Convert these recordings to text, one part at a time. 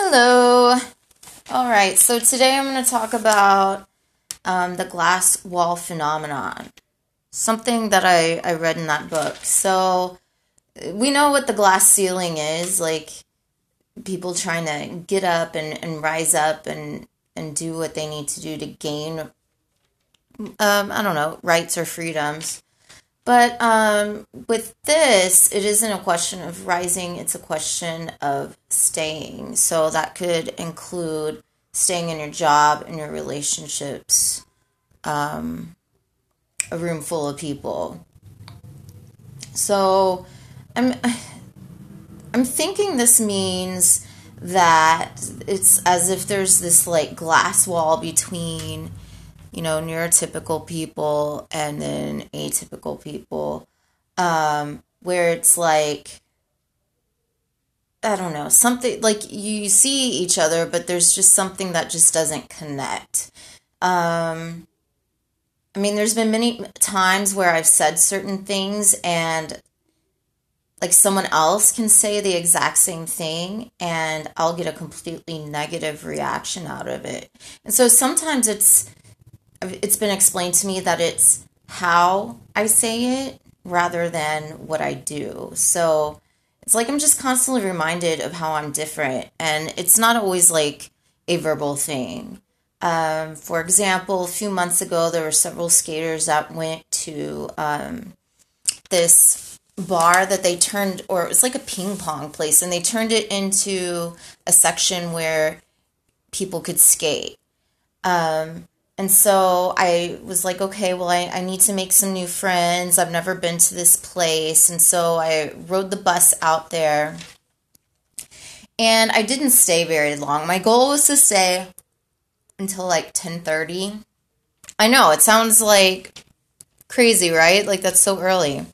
Hello. All right, so today I'm going to talk about um, the glass wall phenomenon, something that I, I read in that book. So we know what the glass ceiling is like people trying to get up and, and rise up and, and do what they need to do to gain, um, I don't know, rights or freedoms. But um, with this, it isn't a question of rising, it's a question of staying. So that could include staying in your job and your relationships, um, a room full of people. So I'm, I'm thinking this means that it's as if there's this like glass wall between you know, neurotypical people and then atypical people, um, where it's like, I don't know, something like you see each other, but there's just something that just doesn't connect. Um, I mean, there's been many times where I've said certain things and like someone else can say the exact same thing and I'll get a completely negative reaction out of it. And so sometimes it's it's been explained to me that it's how I say it rather than what I do. So it's like I'm just constantly reminded of how I'm different, and it's not always like a verbal thing. Um, for example, a few months ago, there were several skaters that went to um, this bar that they turned, or it was like a ping pong place, and they turned it into a section where people could skate. Um, and so I was like, okay, well, I, I need to make some new friends. I've never been to this place. And so I rode the bus out there. And I didn't stay very long. My goal was to stay until like 10:30. I know, it sounds like crazy, right? Like that's so early.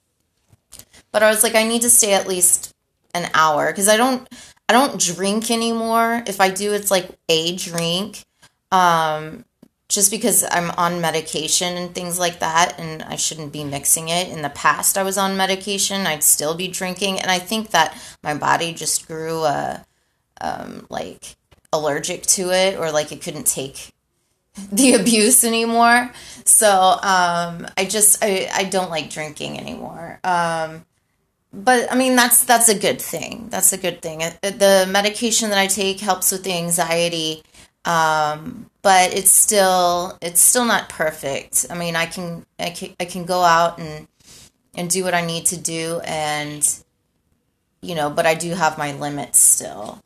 But I was like I need to stay at least an hour cuz I don't I don't drink anymore. If I do it's like a drink. Um just because I'm on medication and things like that, and I shouldn't be mixing it. In the past, I was on medication, I'd still be drinking, and I think that my body just grew uh, um, like allergic to it, or like it couldn't take the abuse anymore. So um, I just I, I don't like drinking anymore. Um, but I mean that's that's a good thing. That's a good thing. The medication that I take helps with the anxiety um, but it's still it's still not perfect. I mean, I can I can I can go out and and do what I need to do, and you know, but I do have my limits still.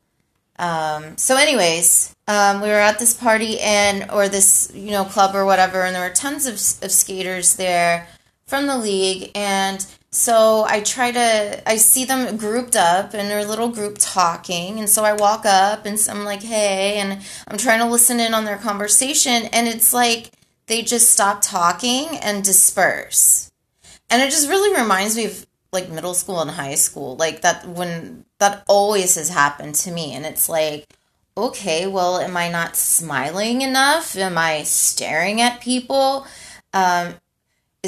Um, so, anyways, um, we were at this party and or this you know club or whatever, and there were tons of of skaters there from the league, and so I try to, I see them grouped up in their little group talking. And so I walk up and I'm like, hey, and I'm trying to listen in on their conversation. And it's like they just stop talking and disperse. And it just really reminds me of like middle school and high school. Like that when that always has happened to me. And it's like, okay, well, am I not smiling enough? Am I staring at people? Um,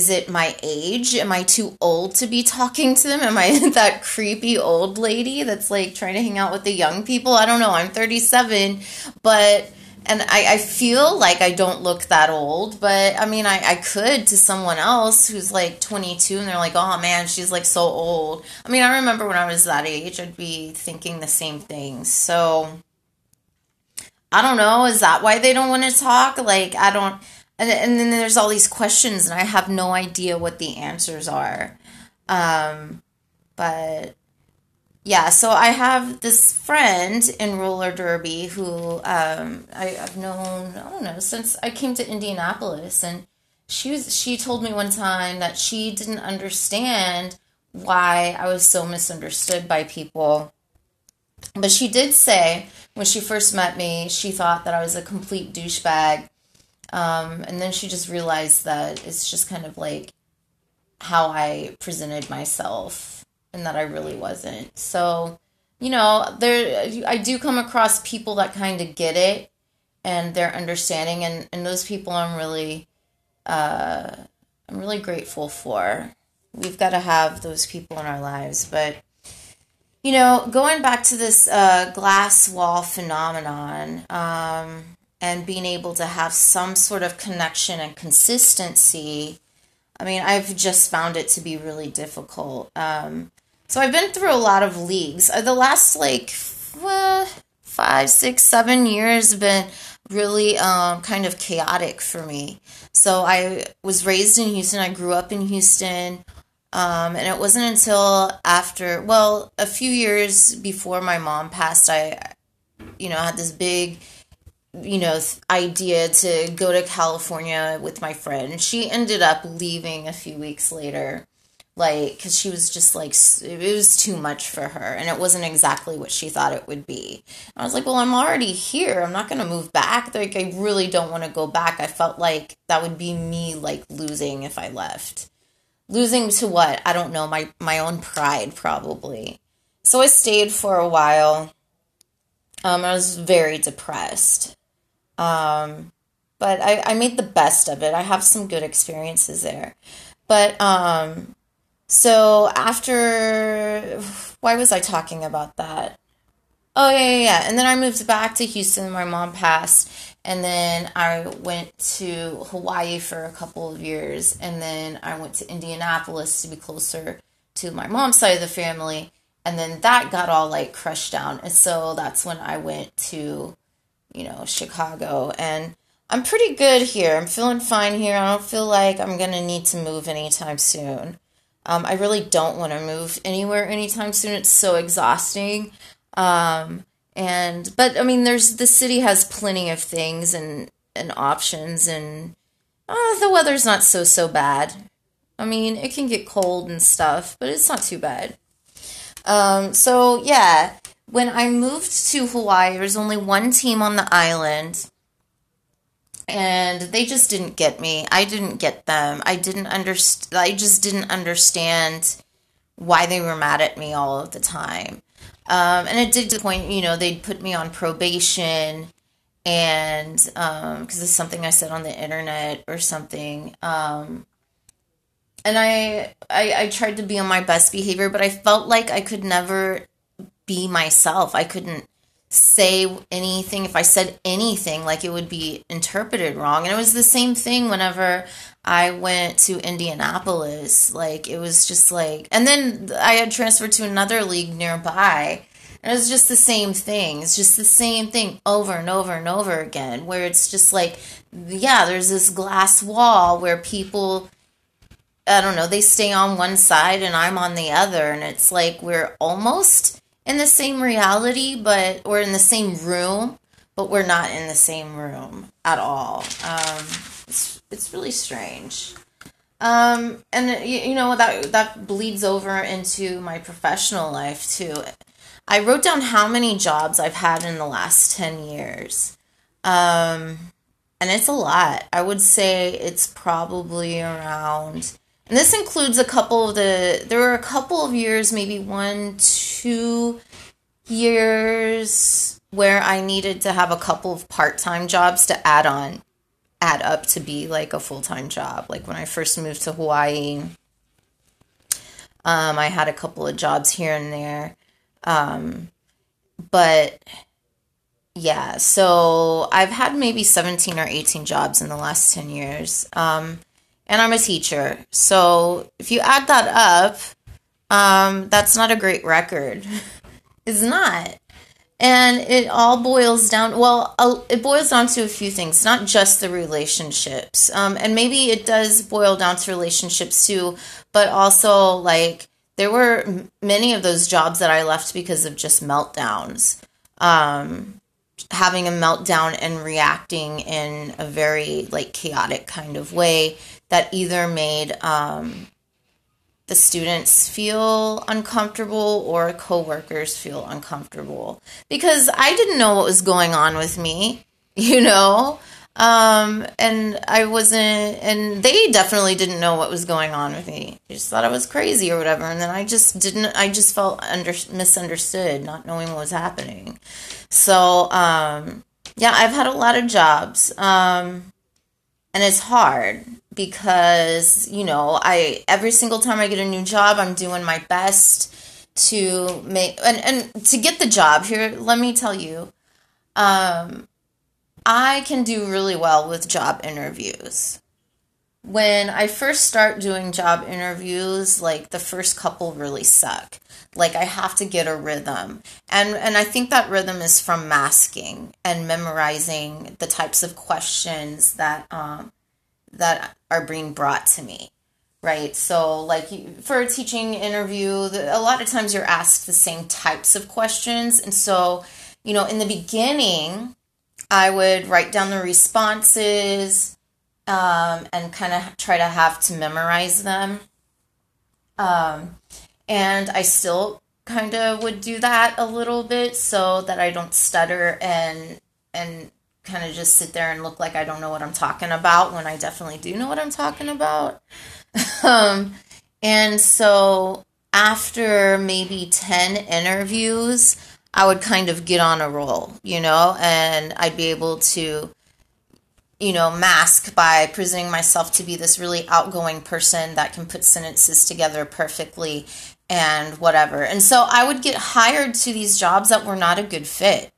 is it my age? Am I too old to be talking to them? Am I that creepy old lady that's like trying to hang out with the young people? I don't know. I'm 37, but and I, I feel like I don't look that old, but I mean, I, I could to someone else who's like 22 and they're like, oh man, she's like so old. I mean, I remember when I was that age, I'd be thinking the same thing. So I don't know. Is that why they don't want to talk? Like, I don't and and then there's all these questions and I have no idea what the answers are. Um, but yeah, so I have this friend in roller derby who um, I, have known I don't know since I came to Indianapolis, and she was she told me one time that she didn't understand why I was so misunderstood by people. But she did say when she first met me, she thought that I was a complete douchebag um, and then she just realized that it's just kind of like how I presented myself and that I really wasn't. So, you know, there I do come across people that kind of get it and they're understanding and, and those people I'm really uh, I'm really grateful for. We've got to have those people in our lives, but you know, going back to this uh, glass wall phenomenon um, and being able to have some sort of connection and consistency, I mean, I've just found it to be really difficult. Um, so I've been through a lot of leagues. Uh, the last like well, five, six, seven years have been really um, kind of chaotic for me. So I was raised in Houston. I grew up in Houston. Um, and it wasn't until after, well, a few years before my mom passed, I, you know, had this big, you know, idea to go to California with my friend. She ended up leaving a few weeks later, like, because she was just like, it was too much for her, and it wasn't exactly what she thought it would be. I was like, well, I'm already here. I'm not going to move back. Like, I really don't want to go back. I felt like that would be me, like, losing if I left losing to what i don't know my my own pride probably so i stayed for a while um, i was very depressed um, but I, I made the best of it. I have some good experiences there. But um, so after why was i talking about that? Oh yeah yeah yeah. And then i moved back to houston my mom passed. And then I went to Hawaii for a couple of years, and then I went to Indianapolis to be closer to my mom's side of the family, and then that got all like crushed down, and so that's when I went to, you know, Chicago, and I'm pretty good here. I'm feeling fine here. I don't feel like I'm gonna need to move anytime soon. Um, I really don't want to move anywhere anytime soon. It's so exhausting. Um, and but I mean, there's the city has plenty of things and and options, and uh, the weather's not so so bad. I mean, it can get cold and stuff, but it's not too bad. Um, so yeah, when I moved to Hawaii, there was only one team on the island, and they just didn't get me. I didn't get them. I didn't understand. I just didn't understand why they were mad at me all of the time. Um, and it did to the point, you know, they'd put me on probation and because um, it's something I said on the internet or something. Um, and I, I I tried to be on my best behavior, but I felt like I could never be myself. I couldn't say anything. If i said anything like it would be interpreted wrong. And it was the same thing whenever i went to indianapolis. Like it was just like and then i had transferred to another league nearby. And it was just the same thing. It's just the same thing over and over and over again where it's just like yeah there's this glass wall where people i don't know they stay on one side and i'm on the other. And it's like we're almost in the same reality, but we're in the same room, but we're not in the same room at all. Um, it's it's really strange. Um, and you, you know that that bleeds over into my professional life too. I wrote down how many jobs I've had in the last ten years. Um, and it's a lot. I would say it's probably around and this includes a couple of the, there were a couple of years, maybe one, two years where I needed to have a couple of part time jobs to add on, add up to be like a full time job. Like when I first moved to Hawaii, um, I had a couple of jobs here and there. Um, but yeah, so I've had maybe 17 or 18 jobs in the last 10 years. Um, and I'm a teacher. So if you add that up, um, that's not a great record. it's not. And it all boils down, well, it boils down to a few things, not just the relationships. Um, and maybe it does boil down to relationships too, but also like there were many of those jobs that I left because of just meltdowns. Um, having a meltdown and reacting in a very like chaotic kind of way that either made um, the students feel uncomfortable or coworkers feel uncomfortable because I didn't know what was going on with me, you know. Um, and I wasn't, and they definitely didn't know what was going on with me. They just thought I was crazy or whatever. And then I just didn't, I just felt under, misunderstood, not knowing what was happening. So, um, yeah, I've had a lot of jobs. Um, and it's hard because, you know, I, every single time I get a new job, I'm doing my best to make and, and to get the job. Here let me tell you um, i can do really well with job interviews. When i first start doing job interviews like the first couple really suck like i have to get a rhythm and and i think that rhythm is from masking and memorizing the types of questions that um, that are being brought to me right? So, like for a teaching interview, a lot of times you're asked the same types of questions. And so, you know, in the beginning, I would write down the responses um, and kind of try to have to memorize them. Um, and I still kind of would do that a little bit so that I don't stutter and and kind of just sit there and look like I don't know what I'm talking about when I definitely do know what I'm talking about. um, and so after maybe 10 interviews, I would kind of get on a roll, you know, and I'd be able to, you know, mask by presenting myself to be this really outgoing person that can put sentences together perfectly and whatever. And so I would get hired to these jobs that were not a good fit.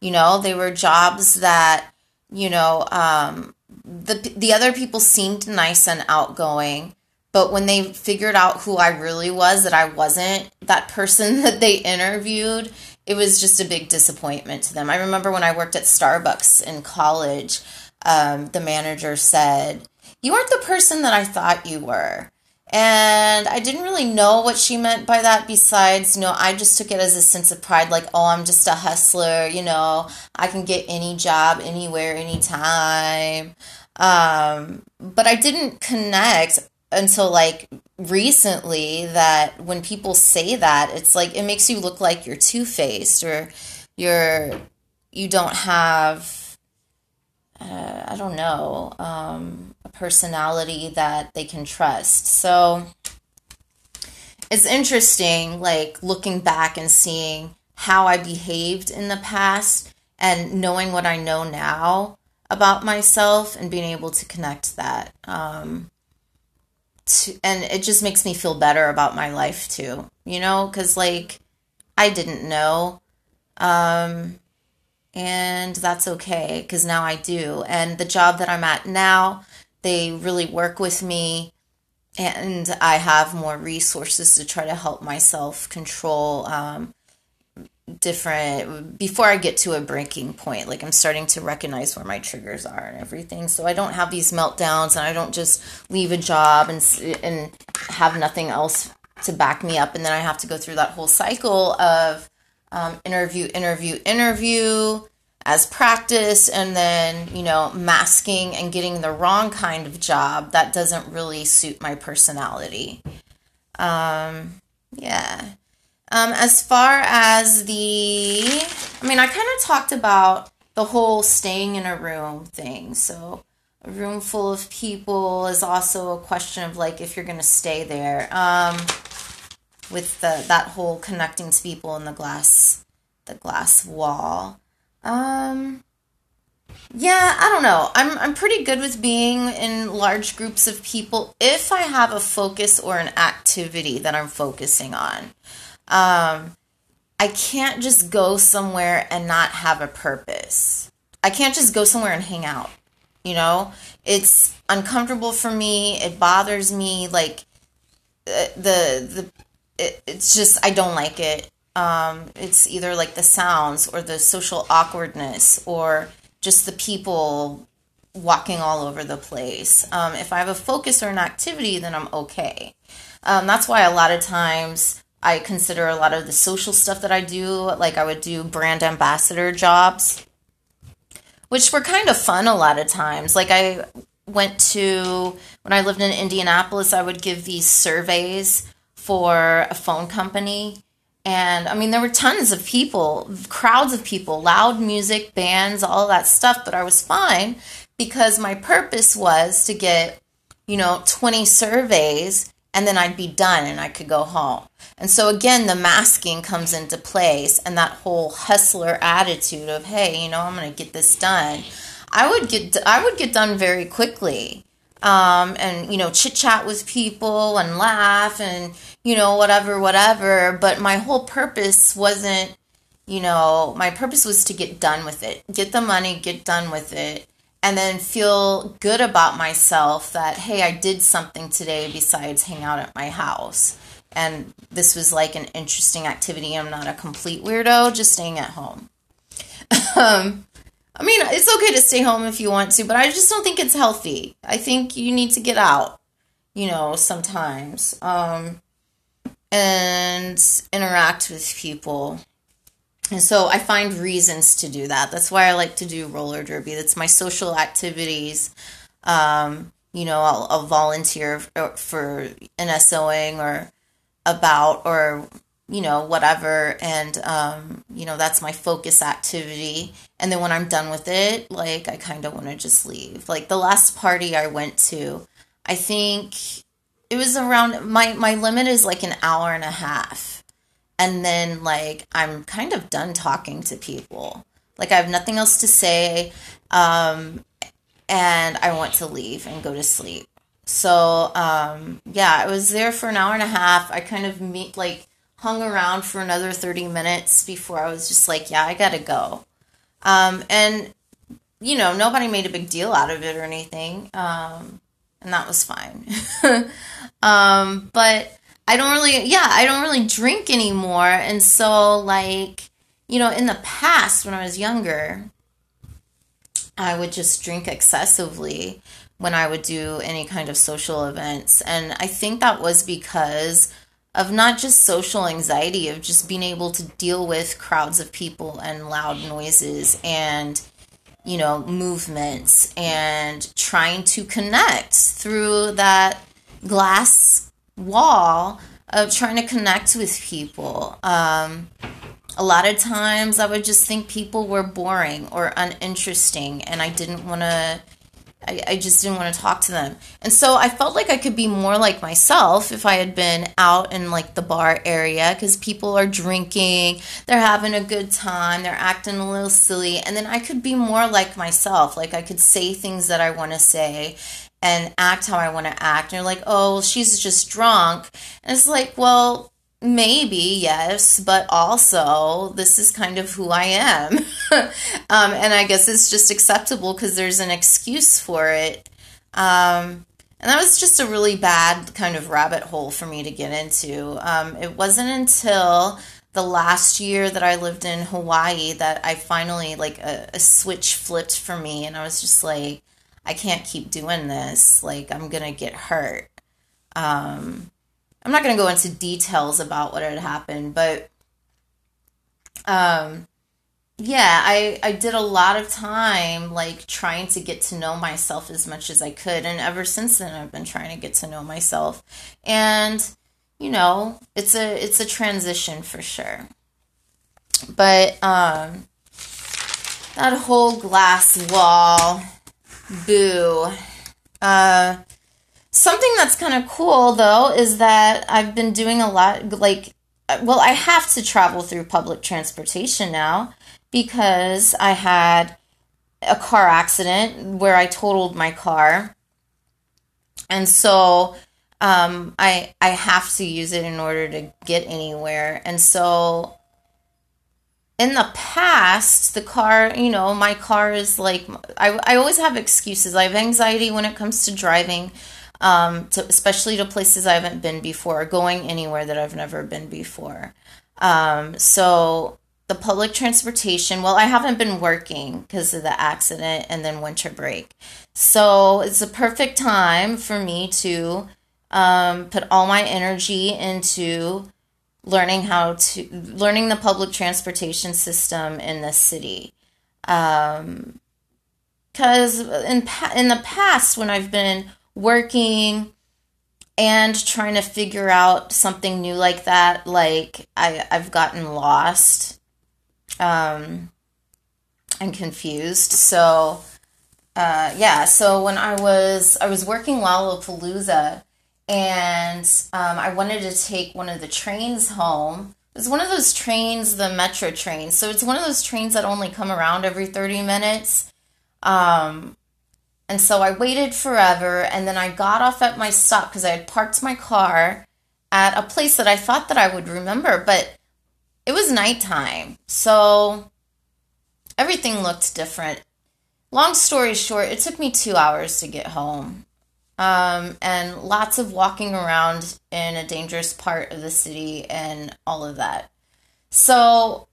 You know, they were jobs that, you know, um, the the other people seemed nice and outgoing, but when they figured out who I really was, that I wasn't that person that they interviewed, it was just a big disappointment to them. I remember when I worked at Starbucks in college, um, the manager said, "You aren't the person that I thought you were." And I didn't really know what she meant by that besides, you know, I just took it as a sense of pride like, oh, I'm just a hustler, you know, I can get any job anywhere, anytime. Um, but I didn't connect until like recently that when people say that, it's like it makes you look like you're two faced or you're, you don't have, uh, I don't know, um, personality that they can trust. So it's interesting, like looking back and seeing how I behaved in the past and knowing what I know now about myself and being able to connect that. Um, to, and it just makes me feel better about my life too, you know, because like I didn't know. Um, and that's okay because now I do. And the job that I'm at now, they really work with me and I have more resources to try to help myself control um, different before I get to a breaking point. Like I'm starting to recognize where my triggers are and everything, so I don't have these meltdowns and I don't just leave a job and and have nothing else to back me up, and then I have to go through that whole cycle of um, interview, interview, interview as practice and then, you know, masking and getting the wrong kind of job that doesn't really suit my personality. Um, yeah. Um, as far as the, I mean, I kind of talked about the whole staying in a room thing. So, a room full of people is also a question of like if you're going to stay there. Um, with the that whole connecting to people in the glass, the glass wall. Um, yeah, I don't know. I'm I'm pretty good with being in large groups of people if I have a focus or an activity that I'm focusing on. Um, I can't just go somewhere and not have a purpose. I can't just go somewhere and hang out. You know, it's uncomfortable for me. It bothers me. Like uh, the the it, it's just I don't like it um, it's either like the sounds or the social awkwardness or just the people walking all over the place. Um, if I have a focus or an activity, then I'm okay. Um, that's why a lot of times I consider a lot of the social stuff that I do, like I would do brand ambassador jobs, which were kind of fun a lot of times. Like I went to, when I lived in Indianapolis, I would give these surveys for a phone company and I mean, there were tons of people, crowds of people, loud music, bands, all that stuff, but I was fine because my purpose was to get, you know, 20 surveys and then I'd be done and I could go home. And so again, the masking comes into place and that whole hustler attitude of, hey, you know, I'm going to get this done. I would get I would get done very quickly. Um, and you know chit chat with people and laugh and you know whatever whatever. But my whole purpose wasn't you know my purpose was to get done with it. Get the money get done with it and then feel good about myself that hey i did something today besides hang out at my house. And this was like an interesting activity. I'm not a complete weirdo just staying at home. Um, I mean, it's okay to stay home if you want to, but I just don't think it's healthy. I think you need to get out, you know, sometimes um, and interact with people. And so I find reasons to do that. That's why I like to do roller derby. That's my social activities. Um, you know, I'll, I'll volunteer for NSOing or about or you know, whatever. And, um, you know, that's my focus activity. And then when I'm done with it, like, I kind of want to just leave. Like, the last party I went to, I think it was around, my, my limit is like an hour and a half. And then, like, I'm kind of done talking to people. Like, I have nothing else to say. Um, and I want to leave and go to sleep. So, um, yeah, I was there for an hour and a half. I kind of meet, like, hung around for another 30 minutes before I was just like, yeah, I gotta go. Um, and, you know, nobody made a big deal out of it or anything. Um, and that was fine. um, but I don't really, yeah, I don't really drink anymore. And so, like, you know, in the past when I was younger, I would just drink excessively when I would do any kind of social events. And I think that was because of not just social anxiety, of just being able to deal with crowds of people and loud noises and, you know, movements and trying to connect through that glass wall of trying to connect with people. Um, a lot of times I would just think people were boring or uninteresting and I didn't want to I, I just didn't want to talk to them. And so I felt like I could be more like myself if I had been out in like the bar area because people are drinking, they're having a good time, they're acting a little silly. And then I could be more like myself. Like I could say things that I want to say and act how I want to act. And you're like, oh, well, she's just drunk. And it's like, well, Maybe, yes, but also this is kind of who I am. um, and I guess it's just acceptable because there's an excuse for it. Um, and that was just a really bad kind of rabbit hole for me to get into. Um, it wasn't until the last year that I lived in Hawaii that I finally, like, a, a switch flipped for me. And I was just like, I can't keep doing this. Like, I'm going to get hurt. Um, I'm not going to go into details about what had happened, but um, yeah, I I did a lot of time like trying to get to know myself as much as I could, and ever since then I've been trying to get to know myself, and you know it's a it's a transition for sure, but um, that whole glass wall, boo. Uh, Something that's kind of cool though is that I've been doing a lot like well, I have to travel through public transportation now because I had a car accident where I totaled my car. And so um, I I have to use it in order to get anywhere. And so in the past, the car, you know, my car is like I I always have excuses. I have anxiety when it comes to driving um, to, especially to places I haven't been before, going anywhere that I've never been before. Um, so the public transportation, well, I haven't been working because of the accident and then winter break. So it's a perfect time for me to um, put all my energy into learning how to learning the public transportation system in this city. Um, because in in the past when I've been working and trying to figure out something new like that like I, i've gotten lost um, and confused. So uh, yeah so when i was i was working lollapalooza and um, i wanted to take one of the trains home. It's one of those trains the metro trains. So it's one of those trains that only come around every 30 minutes. Um, And so I waited forever and then I got off at my stop because I had parked my car at a place that I thought that I would remember, but it was nighttime. So everything looked different. Long story short, it took me two hours to get home. Um, and lots of walking around in a dangerous part of the city and all of that. So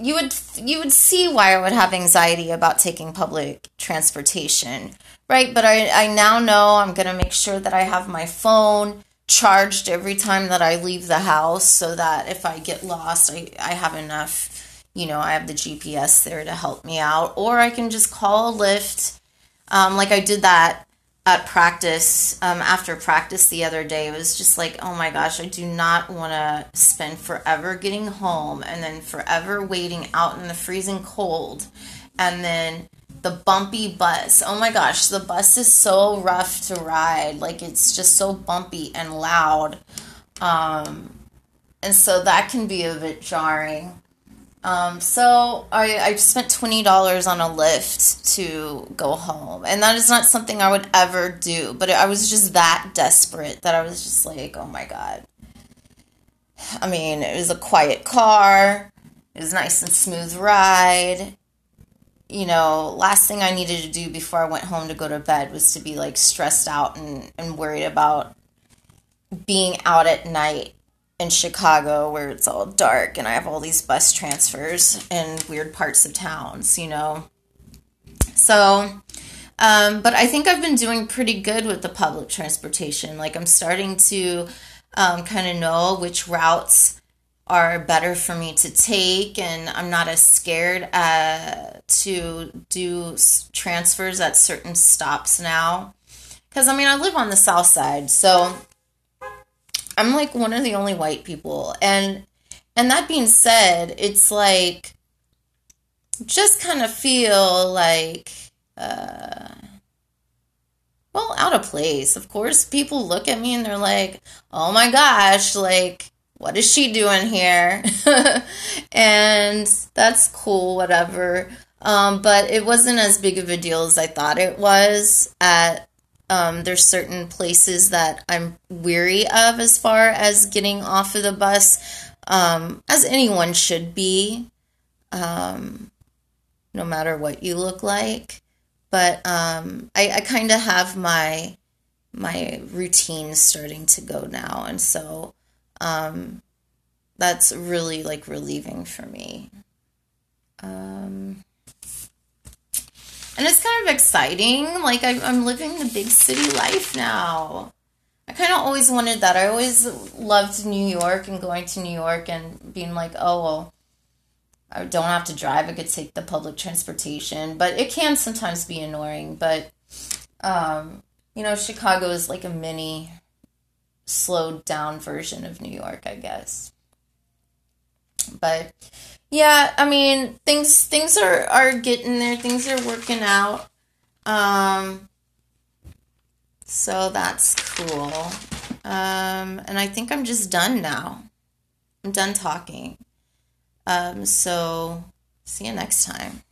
you would you would see why I would have anxiety about taking public transportation, right? But I, I now know I'm gonna make sure that I have my phone charged every time that I leave the house so that if I get lost I, I have enough, you know, I have the GPS there to help me out. Or I can just call a Lyft. Um, like I did that at practice um, after practice the other day it was just like oh my gosh i do not want to spend forever getting home and then forever waiting out in the freezing cold and then the bumpy bus. Oh my gosh the bus is so rough to ride. Like it's just so bumpy and loud. Um, and so that can be a bit jarring um, so I, I spent twenty dollars on a Lyft to go home, and that is not something I would ever do. But I was just that desperate that I was just like, oh my god. I mean, it was a quiet car. It was nice and smooth ride. You know, last thing I needed to do before I went home to go to bed was to be like stressed out and, and worried about being out at night in Chicago where it's all dark and I have all these bus transfers in weird parts of towns, you know. So, um, but I think I've been doing pretty good with the public transportation. Like I'm starting to um, kind of know which routes are better for me to take, and I'm not as scared uh, to do transfers at certain stops now. Because I mean, I live on the south side, so I'm like one of the only white people. And and that being said, it's like just kind of feel like uh well, out of place. Of course, people look at me and they're like, "Oh my gosh, like what is she doing here?" and that's cool, whatever. Um, but it wasn't as big of a deal as I thought it was at um, there's certain places that I'm weary of as far as getting off of the bus, um, as anyone should be, um, no matter what you look like. But um, I, I kind of have my my routine starting to go now, and so um, that's really like relieving for me. Um, and it's kind of exciting. Like I, I'm living the big city life now. I kind of always wanted that. I always loved New York and going to New York and being like, oh well, I don't have to drive. I could take the public transportation, but it can sometimes be annoying. But um, you know, Chicago is like a mini, slowed down version of New York, I guess. But yeah, I mean things things are are getting there. Things are working out. Um so that's cool. Um and I think I'm just done now. I'm done talking. Um so see you next time.